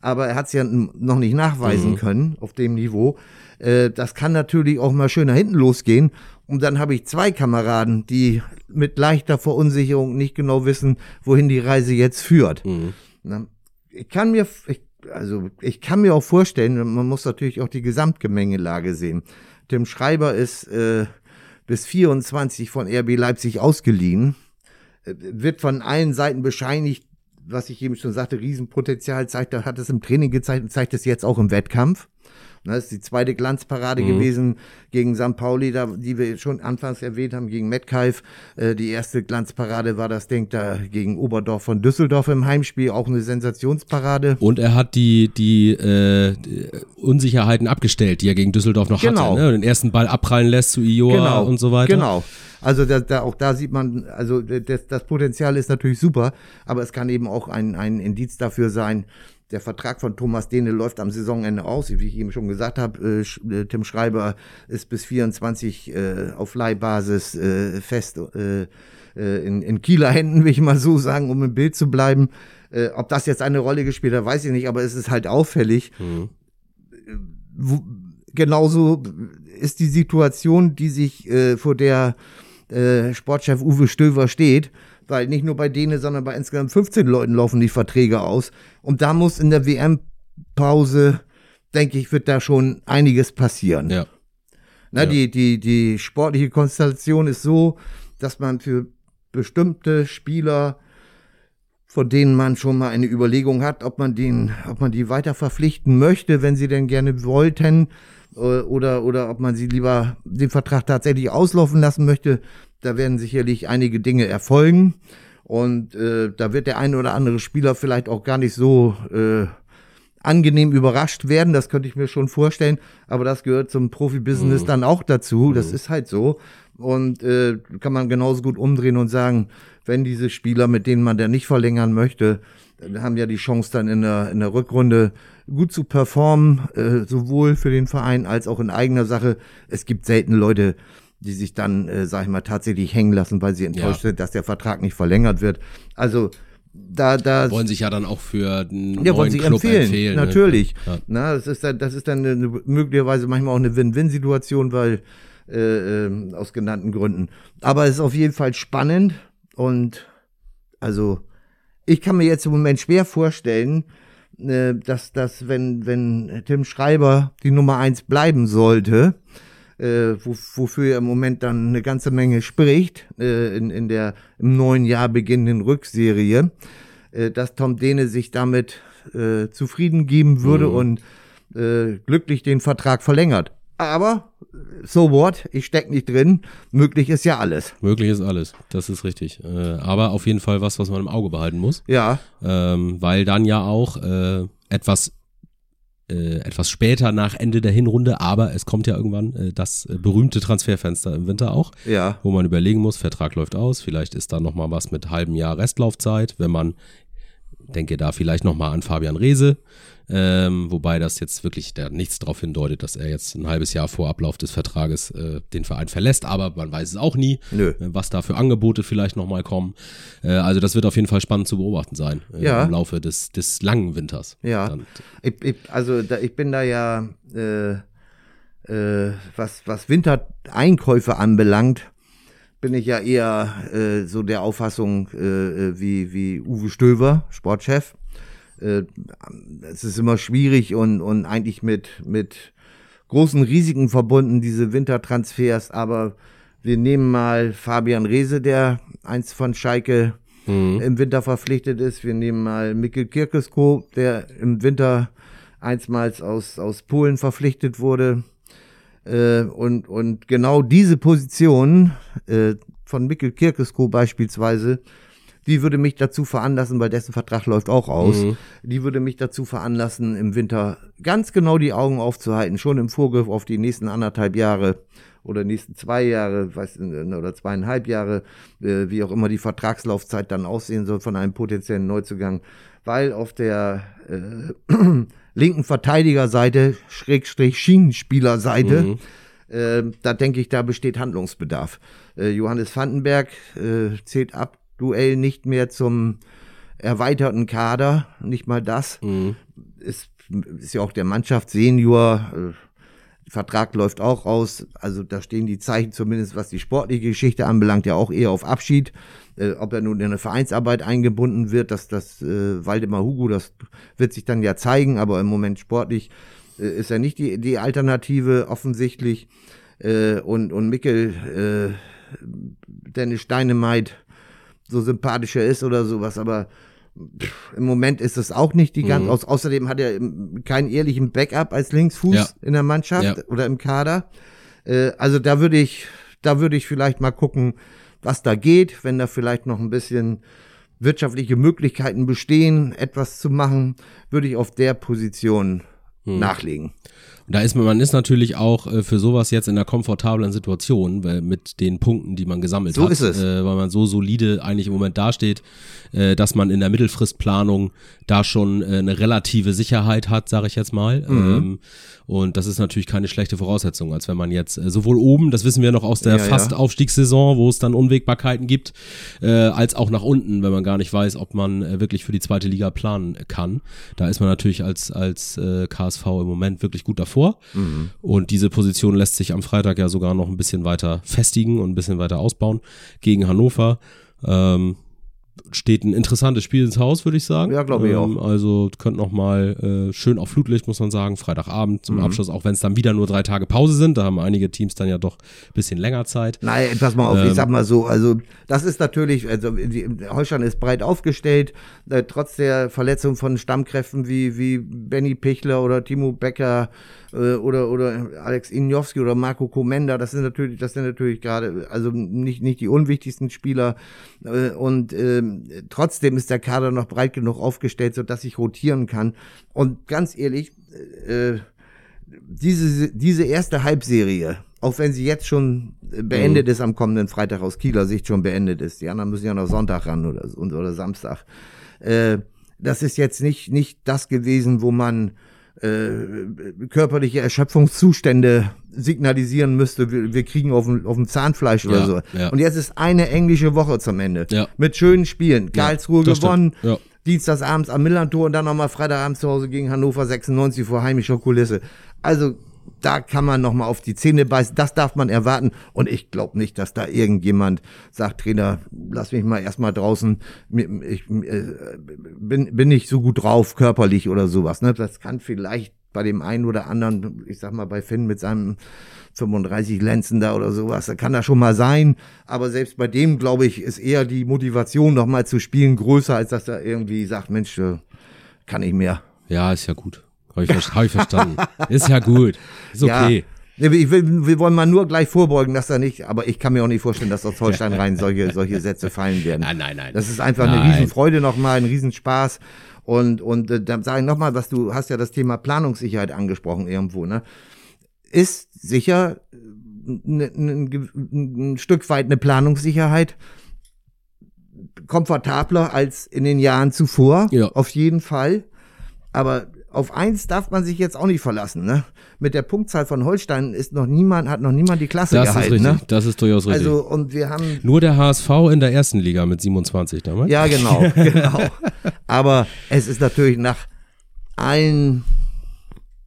Speaker 2: aber er hat es ja noch nicht nachweisen
Speaker 1: Mhm.
Speaker 2: können auf dem Niveau. Äh, das kann natürlich auch mal schön nach hinten losgehen und dann habe ich zwei Kameraden, die mit leichter Verunsicherung nicht genau wissen, wohin die Reise jetzt führt.
Speaker 1: Mhm.
Speaker 2: Na, ich kann mir, ich, also ich kann mir auch vorstellen, man muss natürlich auch die Gesamtgemengelage sehen. Tim Schreiber ist äh, bis 24 von RB Leipzig ausgeliehen, äh, wird von allen Seiten bescheinigt, was ich eben schon sagte, Riesenpotenzial zeigt, hat es im Training gezeigt und zeigt es jetzt auch im Wettkampf. Das ist die zweite Glanzparade mhm. gewesen gegen St. Pauli, da, die wir schon anfangs erwähnt haben, gegen Metcalf. Äh, die erste Glanzparade war das Ding da gegen Oberdorf von Düsseldorf im Heimspiel, auch eine Sensationsparade.
Speaker 1: Und er hat die, die, äh, die Unsicherheiten abgestellt, die er gegen Düsseldorf noch genau. hatte. Ne? Den ersten Ball abprallen lässt zu Ioa genau. und so weiter.
Speaker 2: Genau. Also da, da, auch da sieht man, also das, das Potenzial ist natürlich super, aber es kann eben auch ein, ein Indiz dafür sein, der Vertrag von Thomas Dehne läuft am Saisonende aus. Wie ich eben schon gesagt habe, äh, äh Tim Schreiber ist bis 24 äh, auf Leihbasis äh, fest äh, äh, in, in Kieler Händen, will ich mal so sagen, um im Bild zu bleiben. Ob das jetzt eine Rolle gespielt hat, weiß ich nicht, aber es ist halt auffällig. Mhm. Wo, genauso ist die Situation, die sich vor der Sportchef Uwe Stöver steht weil nicht nur bei denen, sondern bei insgesamt 15 Leuten laufen die Verträge aus. Und da muss in der WM-Pause, denke ich, wird da schon einiges passieren.
Speaker 1: Ja.
Speaker 2: Na, ja. Die, die, die sportliche Konstellation ist so, dass man für bestimmte Spieler, von denen man schon mal eine Überlegung hat, ob man den, ob man die weiter verpflichten möchte, wenn sie denn gerne wollten, oder, oder ob man sie lieber den Vertrag tatsächlich auslaufen lassen möchte, da werden sicherlich einige Dinge erfolgen. Und äh, da wird der eine oder andere Spieler vielleicht auch gar nicht so äh, angenehm überrascht werden. Das könnte ich mir schon vorstellen. Aber das gehört zum Profibusiness mhm. dann auch dazu. Das mhm. ist halt so. Und äh, kann man genauso gut umdrehen und sagen, wenn diese Spieler, mit denen man da nicht verlängern möchte, haben ja die Chance dann in der, in der Rückrunde gut zu performen, äh, sowohl für den Verein als auch in eigener Sache. Es gibt selten Leute, die sich dann, äh, sag ich mal, tatsächlich hängen lassen, weil sie enttäuscht ja. sind, dass der Vertrag nicht verlängert wird. Also da, da
Speaker 1: wollen sich ja dann auch für einen
Speaker 2: ja, neuen Club empfehlen. empfehlen ne? Natürlich. Ja. Na, das ist dann, das ist dann eine, möglicherweise manchmal auch eine Win-Win-Situation, weil äh, äh, aus genannten Gründen. Aber es ist auf jeden Fall spannend und also ich kann mir jetzt im Moment schwer vorstellen, äh, dass dass wenn wenn Tim Schreiber die Nummer eins bleiben sollte, äh, wo, wofür er im Moment dann eine ganze Menge spricht, äh, in, in der im neuen Jahr beginnenden Rückserie, äh, dass Tom Dehne sich damit äh, zufrieden geben würde mhm. und äh, glücklich den Vertrag verlängert. Aber so what, ich steck nicht drin. Möglich ist ja alles.
Speaker 1: Möglich ist alles, das ist richtig. Äh, aber auf jeden Fall was, was man im Auge behalten muss.
Speaker 2: Ja.
Speaker 1: Ähm, weil dann ja auch äh, etwas äh, etwas später nach Ende der Hinrunde, aber es kommt ja irgendwann äh, das äh, berühmte Transferfenster im Winter auch,
Speaker 2: ja.
Speaker 1: wo man überlegen muss, Vertrag läuft aus, vielleicht ist da nochmal was mit halbem Jahr Restlaufzeit, wenn man, denke da vielleicht nochmal an Fabian Reese, ähm, wobei das jetzt wirklich da nichts darauf hindeutet, dass er jetzt ein halbes Jahr vor Ablauf des Vertrages äh, den Verein verlässt, aber man weiß es auch nie,
Speaker 2: Nö. Äh,
Speaker 1: was da für Angebote vielleicht nochmal kommen. Äh, also das wird auf jeden Fall spannend zu beobachten sein äh, ja. im Laufe des, des langen Winters.
Speaker 2: Ja, ich, ich, also da, ich bin da ja, äh, äh, was, was Wintereinkäufe anbelangt, bin ich ja eher so der Auffassung wie, wie Uwe Stöver, Sportchef es ist immer schwierig und, und eigentlich mit, mit großen Risiken verbunden, diese Wintertransfers, aber wir nehmen mal Fabian Rehse, der eins von Schalke mhm. im Winter verpflichtet ist. Wir nehmen mal Mikkel Kirkesko, der im Winter einsmals aus, aus Polen verpflichtet wurde. Äh, und, und genau diese Position äh, von Mikkel Kirkesko beispielsweise die würde mich dazu veranlassen, weil dessen Vertrag läuft auch aus, mhm. die würde mich dazu veranlassen, im Winter ganz genau die Augen aufzuhalten, schon im Vorgriff auf die nächsten anderthalb Jahre oder nächsten zwei Jahre, weiß, oder zweieinhalb Jahre, äh, wie auch immer die Vertragslaufzeit dann aussehen soll von einem potenziellen Neuzugang, weil auf der äh, [CLEARS THROAT] linken Verteidigerseite, Schrägstrich Schienenspielerseite, mhm. äh, da denke ich, da besteht Handlungsbedarf. Äh, Johannes Vandenberg äh, zählt ab Duell nicht mehr zum erweiterten Kader, nicht mal das. Mhm. Ist, ist ja auch der Mannschaftssenior. Äh, Vertrag läuft auch aus. Also da stehen die Zeichen zumindest, was die sportliche Geschichte anbelangt, ja auch eher auf Abschied. Äh, ob er nun in eine Vereinsarbeit eingebunden wird, dass das äh, Waldemar Hugo, das wird sich dann ja zeigen, aber im Moment sportlich äh, ist er nicht die, die Alternative offensichtlich. Äh, und, und Mickel, äh, Dennis Steinemeit, so sympathischer ist oder sowas, aber Im Moment ist es auch nicht die ganz. Mhm. Aus, außerdem hat er keinen ehrlichen Backup als Linksfuß ja. in der Mannschaft ja. oder im Kader. Äh, also da würde ich, da würde ich vielleicht mal gucken, was da geht, wenn da vielleicht noch ein bisschen wirtschaftliche Möglichkeiten bestehen, etwas zu machen, würde ich auf der Position hm. nachlegen.
Speaker 1: Da ist man, man ist natürlich auch äh, für sowas jetzt in einer komfortablen Situation weil, mit den Punkten, die man gesammelt
Speaker 2: so
Speaker 1: hat,
Speaker 2: ist es.
Speaker 1: Äh, weil man so solide eigentlich im Moment dasteht, äh, dass man in der Mittelfristplanung da schon äh, eine relative Sicherheit hat, sage ich jetzt mal. Mhm. Ähm, und das ist natürlich keine schlechte Voraussetzung, als wenn man jetzt äh, sowohl oben, das wissen wir noch aus der ja, Fast-Aufstiegssaison, wo es dann Unwägbarkeiten gibt, äh, als auch nach unten, wenn man gar nicht weiß, ob man äh, wirklich für die zweite Liga planen kann. Da ist man natürlich als, als äh, KSV im Moment wirklich gut davor. Mhm. Und diese Position lässt sich am Freitag ja sogar noch ein bisschen weiter festigen und ein bisschen weiter ausbauen gegen Hannover. Ähm, steht ein interessantes Spiel ins Haus, würde ich sagen.
Speaker 2: Ja, glaube ich ähm,
Speaker 1: auch. Also könnt noch mal äh, schön auf Flutlicht, muss man sagen, Freitagabend zum mhm. Abschluss, auch wenn es dann wieder nur drei Tage Pause sind. Da haben einige Teams dann ja doch ein bisschen länger Zeit.
Speaker 2: Nein, pass mal auf, ähm, ich sag mal so, also das ist natürlich, also Holstein ist breit aufgestellt, äh, trotz der Verletzung von Stammkräften wie, wie Benny Pichler oder Timo Becker, äh, oder, oder Alex Injowski oder Marco Komenda, das sind natürlich, das sind natürlich gerade, also nicht, nicht die unwichtigsten Spieler. Äh, und äh, trotzdem ist der Kader noch breit genug aufgestellt, sodass ich rotieren kann. Und ganz ehrlich, äh, diese, diese erste Halbserie, auch wenn sie jetzt schon beendet mhm. ist am kommenden Freitag aus Kieler Sicht schon beendet ist, die anderen müssen ja noch Sonntag ran oder, oder Samstag. Äh, das ist jetzt nicht, nicht das gewesen, wo man äh, körperliche Erschöpfungszustände signalisieren müsste, wir, wir kriegen auf dem, auf dem Zahnfleisch oder so. Ja. Und jetzt ist eine englische Woche zum Ende. Ja. Mit schönen Spielen. Karlsruhe gewonnen. Ja. Dienstagsabends am Millantor und dann nochmal Freitagabend zu Hause gegen Hannover 96 vor heimischer Kulisse. Also da kann man noch mal auf die Zähne beißen. Das darf man erwarten. Und ich glaube nicht, dass da irgendjemand sagt, Trainer, lass mich mal erstmal draußen. Ich äh, bin, bin nicht so gut drauf, körperlich oder sowas. Ne? Das kann vielleicht bei dem einen oder anderen, ich sag mal bei Finn mit seinem 35 Lenzen da oder sowas, da kann das schon mal sein. Aber selbst bei dem, glaube ich, ist eher die Motivation, noch mal zu spielen, größer, als dass er irgendwie sagt, Mensch, äh, kann ich mehr.
Speaker 1: Ja, ist ja gut. Habe ich, hab ich verstanden. Ist ja gut. Ist okay.
Speaker 2: Ja. Will, wir wollen mal nur gleich vorbeugen, dass da nicht, aber ich kann mir auch nicht vorstellen, dass aus Holstein [LAUGHS] rein solche, solche Sätze fallen werden.
Speaker 1: Nein, nein, nein.
Speaker 2: Das ist einfach nein. eine Riesenfreude nochmal, ein Riesenspaß. Und, und äh, dann sage ich nochmal, was du hast ja das Thema Planungssicherheit angesprochen irgendwo, ne? Ist sicher ein, äh, ein, ein Stück weit eine Planungssicherheit komfortabler als in den Jahren zuvor, ja. auf jeden Fall. Aber auf eins darf man sich jetzt auch nicht verlassen. Ne? Mit der Punktzahl von Holstein ist noch niemand, hat noch niemand die Klasse
Speaker 1: das
Speaker 2: gehalten.
Speaker 1: Ist richtig.
Speaker 2: Ne?
Speaker 1: Das ist durchaus richtig.
Speaker 2: Also, und wir haben
Speaker 1: Nur der HSV in der ersten Liga mit 27 damals.
Speaker 2: Ja, genau, [LAUGHS] genau. Aber es ist natürlich nach allen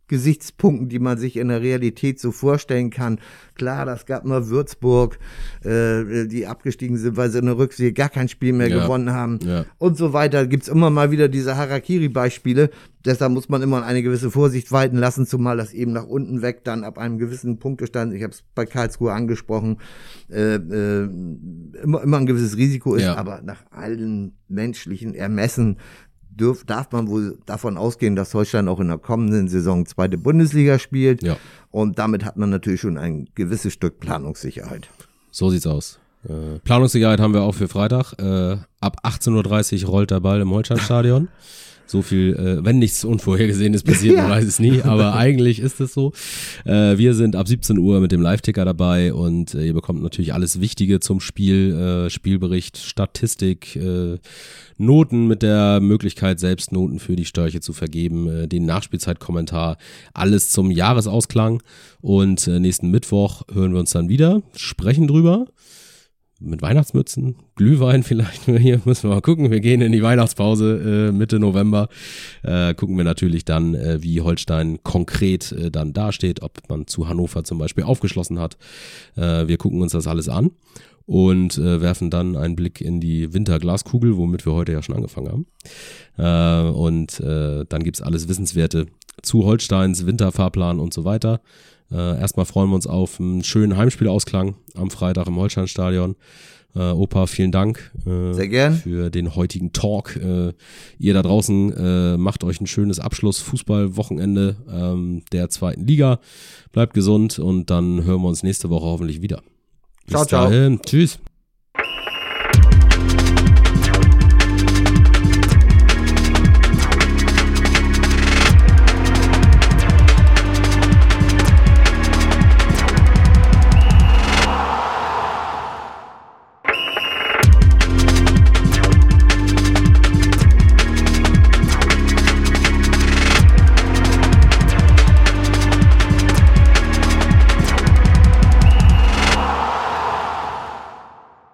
Speaker 2: Gesichtspunkten, die man sich in der Realität so vorstellen kann. Klar, das gab mal Würzburg, äh, die abgestiegen sind, weil sie in der Rückserie gar kein Spiel mehr ja. gewonnen haben ja. und so weiter. Gibt's immer mal wieder diese Harakiri-Beispiele. Deshalb muss man immer eine gewisse Vorsicht walten lassen, zumal das eben nach unten weg dann ab einem gewissen Punktestand, ich habe es bei Karlsruhe angesprochen, äh, äh, immer, immer ein gewisses Risiko ist, ja. aber nach allen menschlichen Ermessen dürf, darf man wohl davon ausgehen, dass Holstein auch in der kommenden Saison zweite Bundesliga spielt. Ja. Und damit hat man natürlich schon ein gewisses Stück Planungssicherheit.
Speaker 1: So sieht's aus. Äh, Planungssicherheit haben wir auch für Freitag. Äh, ab 18.30 Uhr rollt der Ball im Holsteinstadion. [LAUGHS] So viel, äh, wenn nichts Unvorhergesehenes passiert, man weiß es nie, aber [LAUGHS] eigentlich ist es so. Äh, wir sind ab 17 Uhr mit dem Live-Ticker dabei und äh, ihr bekommt natürlich alles Wichtige zum Spiel, äh, Spielbericht, Statistik, äh, Noten mit der Möglichkeit, selbst Noten für die Störche zu vergeben, äh, den Nachspielzeitkommentar, alles zum Jahresausklang. Und äh, nächsten Mittwoch hören wir uns dann wieder, sprechen drüber mit Weihnachtsmützen, Glühwein vielleicht. [LAUGHS] Hier müssen wir mal gucken. Wir gehen in die Weihnachtspause äh, Mitte November. Äh, gucken wir natürlich dann, äh, wie Holstein konkret äh, dann dasteht, ob man zu Hannover zum Beispiel aufgeschlossen hat. Äh, wir gucken uns das alles an und äh, werfen dann einen Blick in die Winterglaskugel, womit wir heute ja schon angefangen haben. Äh, und äh, dann gibt's alles Wissenswerte zu Holsteins Winterfahrplan und so weiter. Äh, erstmal freuen wir uns auf einen schönen Heimspielausklang am Freitag im Holsteinstadion. Äh, Opa, vielen Dank
Speaker 2: äh, Sehr gern.
Speaker 1: für den heutigen Talk. Äh, ihr da draußen äh, macht euch ein schönes Abschluss-Fußball-Wochenende ähm, der zweiten Liga. Bleibt gesund und dann hören wir uns nächste Woche hoffentlich wieder.
Speaker 2: Bis ciao, ciao. Dahin.
Speaker 1: Tschüss.